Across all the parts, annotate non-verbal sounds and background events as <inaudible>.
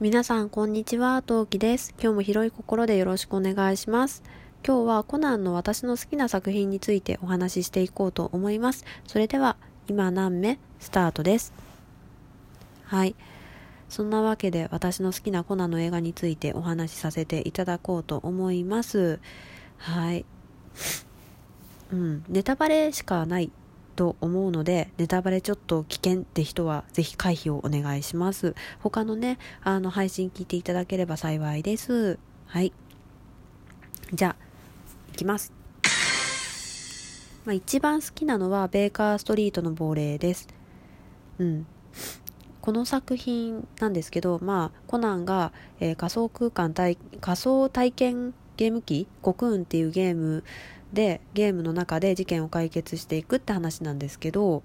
皆さんこんにちは、トウキです。今日も広い心でよろしくお願いします。今日はコナンの私の好きな作品についてお話ししていこうと思います。それでは、今何目スタートです。はい。そんなわけで私の好きなコナンの映画についてお話しさせていただこうと思います。はい。うん、ネタバレしかないと思うのでネタバレちょっと危険って人はぜひ回避をお願いします。他のねあの配信聞いていただければ幸いです。はい。じゃあいきます。まあ、一番好きなのはベーカーストリートの亡霊です。うん。この作品なんですけど、まあ、コナンが、えー仮想空間体仮想体験ゲーム機？コクーンっていうゲームでゲームの中で事件を解決していくって話なんですけど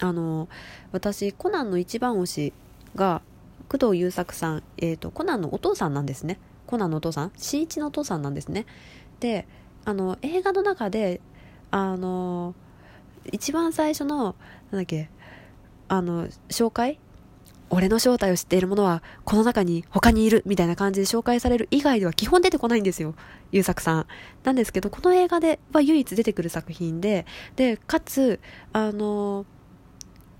あの私コナンの一番推しが工藤優作さん、えー、とコナンのお父さんなんですね。コナンのお父さん。新一のお父さんなんですね。であの映画の中であの一番最初のなんだっけあの紹介俺の正体を知っている者はこの中に他にいるみたいな感じで紹介される以外では基本出てこないんですよ優作さん。なんですけどこの映画では唯一出てくる作品ででかつあの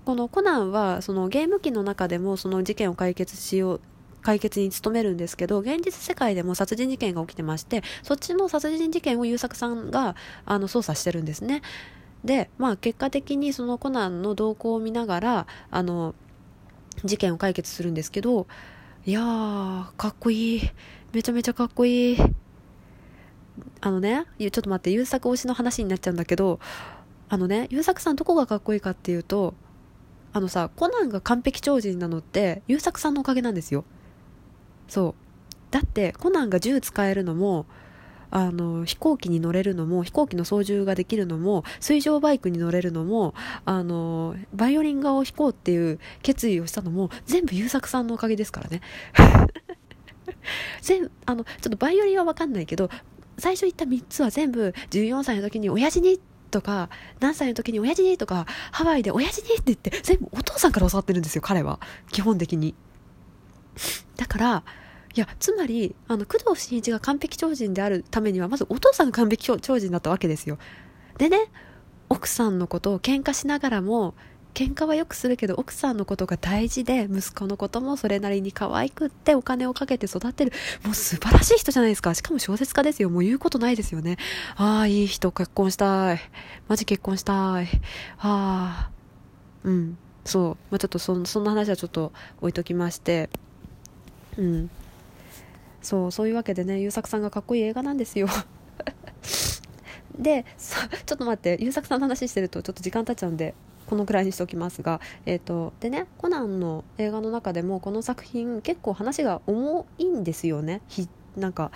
このコナンはそのゲーム機の中でもその事件を解決しよう解決に努めるんですけど現実世界でも殺人事件が起きてましてそっちの殺人事件を優作さんがあの捜査してるんですね。でまあ結果的にそのコナンの動向を見ながらあの事件を解決するんですけどいやーかっこいい。めちゃめちゃかっこいい。あのねちょっと待って優作推しの話になっちゃうんだけどあのね優作さんどこがかっこいいかっていうとあのさコナンが完璧超人なのって優作さんのおかげなんですよ。そう。だってコナンが銃使えるのもあの飛行機に乗れるのも飛行機の操縦ができるのも水上バイクに乗れるのもあのバイオリン画を弾こうっていう決意をしたのも全部優作さんのおかげですからね。<laughs> 全あのちょっとバイオリンは分かんないけど最初言った3つは全部14歳の時に親父にとか何歳の時に親父にとかハワイで親父にって言って全部お父さんから教わってるんですよ彼は。基本的に。だからいやつまりあの工藤新一が完璧超人であるためにはまずお父さんが完璧超人だったわけですよ。でね奥さんのことを喧嘩しながらも喧嘩はよくするけど奥さんのことが大事で息子のこともそれなりに可愛くってお金をかけて育てる。もう素晴らしい人じゃないですか。しかも小説家ですよ。もう言うことないですよね。ああいい人結婚したい。マジ結婚したい。ああうん。そう、まあ、ちょっとそそんな話はちょっと置いときまして。うん。そうそういうわけでね優作さんがかっこいい映画なんですよ。<laughs> でちょっと待って優作さんの話してるとちょっと時間経っちゃうんでこのくらいにしておきますが、えー、とでねコナンの映画の中でもこの作品結構話が重いんですよね。ひなんか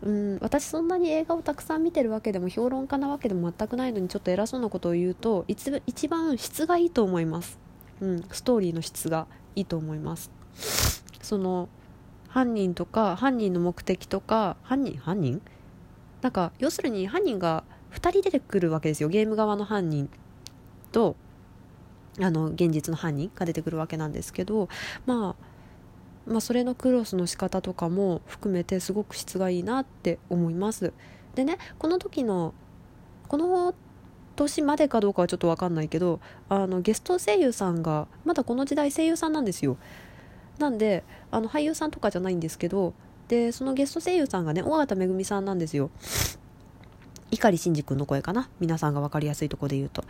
うん私そんなに映画をたくさん見てるわけでも評論家なわけでも全くないのにちょっと偉そうなことを言うと一一番質がいいと思います、うん、ストーリーの質がいいと思います。その犯人とか犯人の目的とか犯人犯人？なんか要するに犯人が2人出てくるわけですよ。ゲーム側の犯人とあの現実の犯人が出てくるわけなんですけど、まあ、まあそれのクロスの仕方とかも含めてすごく質がいいなって思います。でねこの時のこの年までかどうかはちょっと分かんないけどあのゲスト声優さんがまだこの時代声優さんなんですよ。なんであの俳優さんとかじゃないんですけどでそのゲスト声優さんがね尾形めぐみさんなんですよ。碇シンジ君の声かな？皆さんが分かりやすいとこで言うと。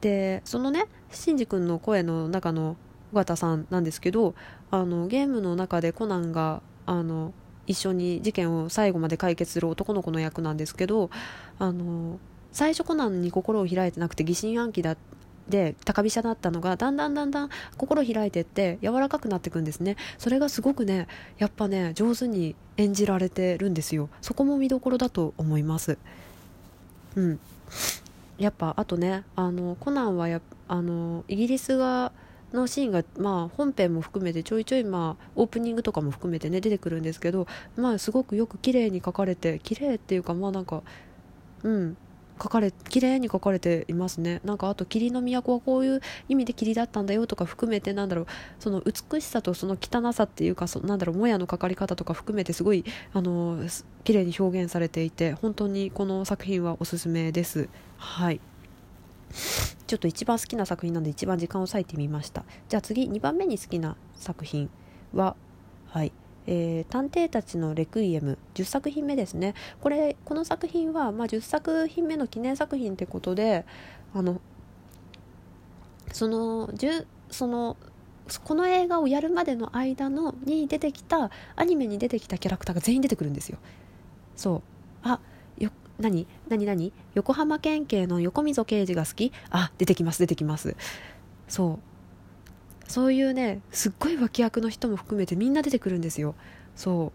でそのねシンジ君の声の中の尾形さんなんですけどあのゲームの中でコナンがあの一緒に事件を最後まで解決する男の子の役なんですけどあの最初コナンに心を開いてなくて疑心暗鬼だで高飛車だったのがだんだんだんだん心開いてって柔らかくなっていくんですね。それがすごくねやっぱね上手に演じられてるんですよ。そこも見どころだと思います。うん。やっぱあとねあのコナンはやあのイギリスがのシーンが、まあ、本編も含めてちょいちょい、まあ、オープニングとかも含めてね出てくるんですけど、まあ、すごくよく綺麗に描かれて綺麗っていうかまあなんかうん。書かれ綺麗に書かれていますね。なんかあと霧の都はこういう意味で霧だったんだよとか含めてなんだろうその美しさとその汚さっていうかそなんだろうもやのかかり方とか含めてすごいあの綺麗に表現されていて本当にこの作品はおすすめです。はい。ちょっと一番好きな作品なんで一番時間を割いてみました。じゃあ次2番目に好きな作品ははい。えー、探偵たちのレクイエム10作品目ですね。これこの作品は、まあ、10作品目の記念作品ってことであのその10そのこの映画をやるまでの間のに出てきたアニメに出てきたキャラクターが全員出てくるんですよ。そう。あよ何何何？横浜県警の横溝刑事が好き？あ出てきます出てきます。そう。そういうねすっごい脇役の人も含めてみんな出てくるんですよ。そ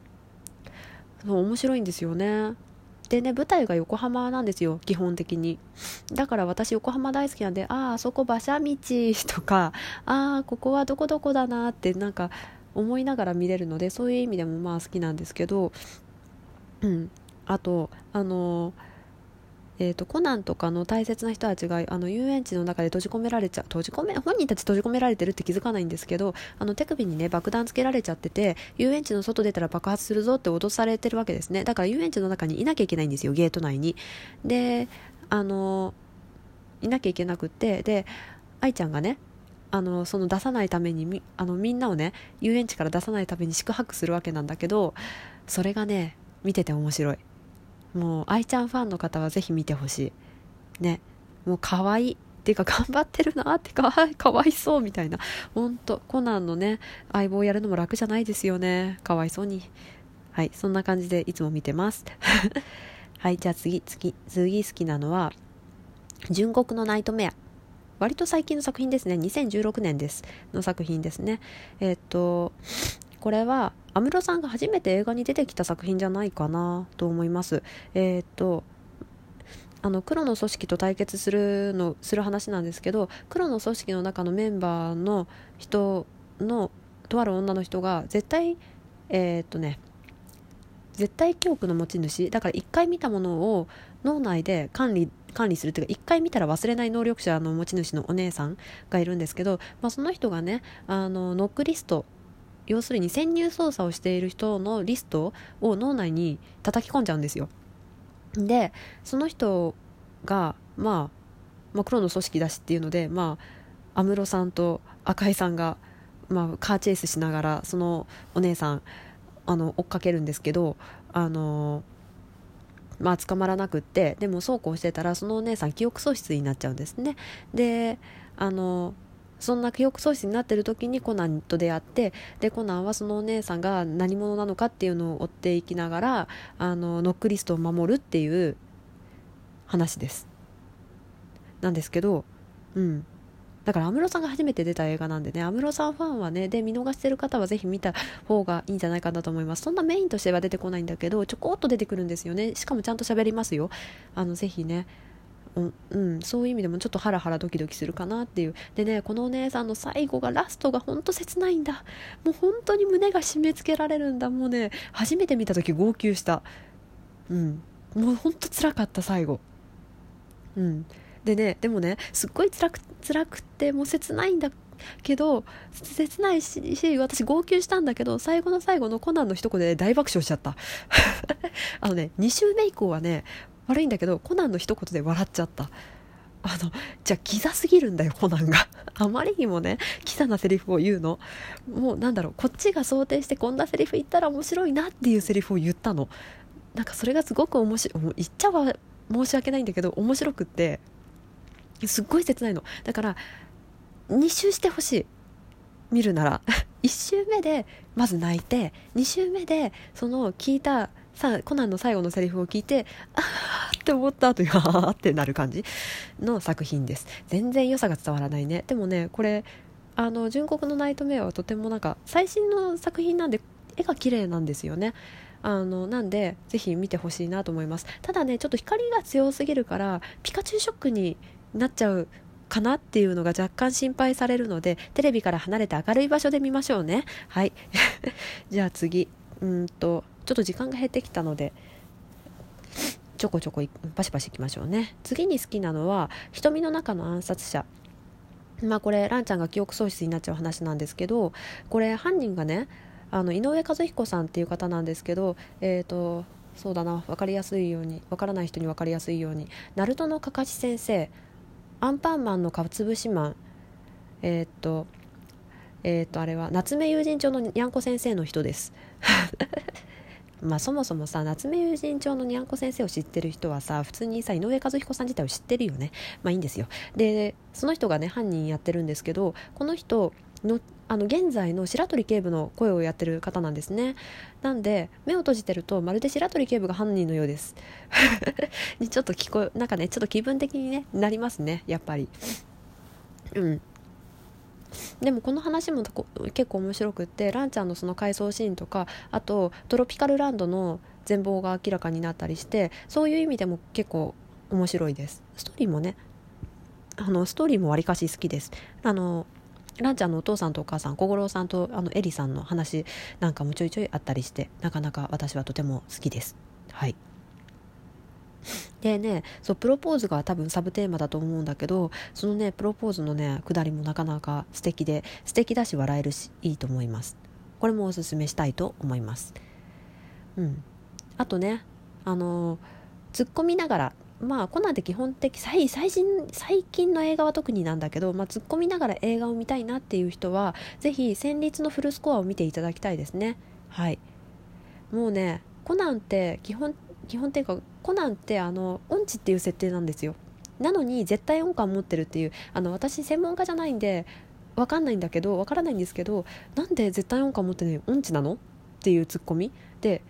う。面白いんですよね。でね舞台が横浜なんですよ基本的に。だから私横浜大好きなんでああそこ馬車道とかああここはどこどこだなってなんか思いながら見れるのでそういう意味でもまあ好きなんですけどうん。あとあのーえーと、コナンとかの大切な人たちがあの遊園地の中で閉じ込められちゃう閉じ込め本人たち閉じ込められてるって気づかないんですけどあの手首にね爆弾つけられちゃってて遊園地の外出たら爆発するぞって脅されてるわけですね。だから遊園地の中にいなきゃいけないんですよゲート内に。であのいなきゃいけなくってで愛ちゃんがねあのその出さないためにみあのみんなをね遊園地から出さないために宿泊するわけなんだけどそれがね見てて面白い。もう愛ちゃんファンの方はぜひ見てほしい。ね。もう可愛い。っていうか頑張ってるなって。<laughs> かかわいそうみたいな。本当コナンのね相棒やるのも楽じゃないですよね。かわいそうに。はい。そんな感じでいつも見てます。<laughs> はい。じゃあ次。次。次好きなのは純国のナイトメア。割と最近の作品ですね。2016年です。の作品ですね。えー、っとこれは安室さんが初めて映画に出てきた作品じゃないかなと思います。えー、っとあの黒の組織と対決するのする話なんですけど黒の組織の中のメンバーの人のとある女の人が絶対えー、っとね絶対記憶の持ち主だから1回見たものを脳内で管理管理するというか1回見たら忘れない能力者の持ち主のお姉さんがいるんですけど、まあ、その人がねあのノックリスト要するに潜入捜査をしている人のリストを脳内に叩き込んじゃうんですよ。でその人が、まあ、まあ黒の組織だしっていうのでまあ安室さんと赤井さんが、まあ、カーチェイスしながらそのお姉さんあの追っかけるんですけどあのまあ捕まらなくってでもそうこうしてたらそのお姉さん記憶喪失になっちゃうんですね。であのそんな記憶喪失になってる時にコナンと出会ってでコナンはそのお姉さんが何者なのかっていうのを追っていきながらあのノックリストを守るっていう話です。なんですけどうん。だから安室さんが初めて出た映画なんでね安室さんファンはねで見逃してる方はぜひ見た方がいいんじゃないかなと思います。そんなメインとしては出てこないんだけどちょこっと出てくるんですよね。しかもちゃんと喋りますよ。あのぜひねうん、そういう意味でもちょっとハラハラドキドキするかなっていう。でねこのお姉さんの最後がラストがほんと切ないんだ。もう本当に胸が締め付けられるんだ。もうね初めて見た時号泣した。うん。もうほんと辛かった最後。うん。でねでもねすっごい辛く辛くてもう切ないんだけど切ないし私号泣したんだけど最後の最後のコナンの一言で大爆笑しちゃった。<laughs> あのね2週目以降はね悪いんだけどコナンの一言で笑っちゃった。あのじゃあキザすぎるんだよコナンが。<laughs> あまりにもねキザなセリフを言うの。もうなんだろうこっちが想定してこんなセリフ言ったら面白いなっていうセリフを言ったの。なんかそれがすごく面白い言っちゃは申し訳ないんだけど面白くってすっごい切ないの。だから2周してほしい。見るなら。<laughs> 1周目でまず泣いて2周目でその聞いたさコナンの最後のセリフを聞いてあーって思った後に <laughs> あーってなる感じの作品です。全然良さが伝わらないね。でもねこれあの純国のナイトメアはとてもなんか最新の作品なんで絵が綺麗なんですよね。あのなんでぜひ見てほしいなと思います。ただねちょっと光が強すぎるからピカチュウショックになっちゃうかなっていうのが若干心配されるのでテレビから離れて明るい場所で見ましょうね。はい。<laughs> じゃあ次。うんとちょっと時間が減ってきたのでちょこちょこパシパシいきましょうね。次に好きなのは瞳の中の暗殺者。まあこれランちゃんが記憶喪失になっちゃう話なんですけどこれ犯人がねあの井上和彦さんっていう方なんですけどえっ、ー、とそうだな分かりやすいように分からない人に分かりやすいようにナルトのかかし先生アンパンマンのかつぶしマン。えー、っとえー、っとあれは夏目友人帳のにゃんこ先生の人です。まあそもそもさ夏目友人帳のにゃんこ先生を知ってる人はさ普通にさ井上和彦さん自体を知ってるよね。まあいいんですよ。でその人がね犯人やってるんですけどこの人のあの現在の白鳥警部の声をやってる方なんですね。なんで目を閉じてるとまるで白鳥警部が犯人のようです。<laughs> ちょっと聞こえなんかねちょっと気分的にねなりますねやっぱり。うん。でもこの話も結構面白くってランちゃんのその回想シーンとかあとトロピカルランドの全貌が明らかになったりしてそういう意味でも結構面白いです。ストーリーもねあのストーリーもわりかし好きです。あのランちゃんのお父さんとお母さん小五郎さんとあのエリさんの話なんかもちょいちょいあったりしてなかなか私はとても好きです。はい。でねそうプロポーズが多分サブテーマだと思うんだけどそのねプロポーズのねくだりもなかなか素敵で素敵だし笑えるしいいと思います。これもおすすめしたいと思います。うん。あとねあの突っ込みながらまあコナンって基本的最最新最近の映画は特になんだけど、まあ、突っ込みながら映画を見たいなっていう人はぜひ戦慄のフルスコアを見ていただきたいですね。はい。もうねコナンって基本基本っていうかコナンってあの音痴っていう設定なんですよ。なのに絶対音感持ってるっていうあの私専門家じゃないんで分かんないんだけど分からないんですけどなんで絶対音感持ってない音痴なの？っていうツッコミ。で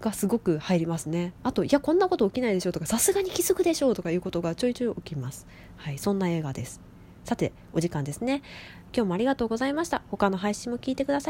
がすごく入りますね。あといやこんなこと起きないでしょとかさすがに気づくでしょうとかいうことがちょいちょい起きます。はいそんな映画です。さてお時間ですね。今日もありがとうございました。他の配信も聞いてください。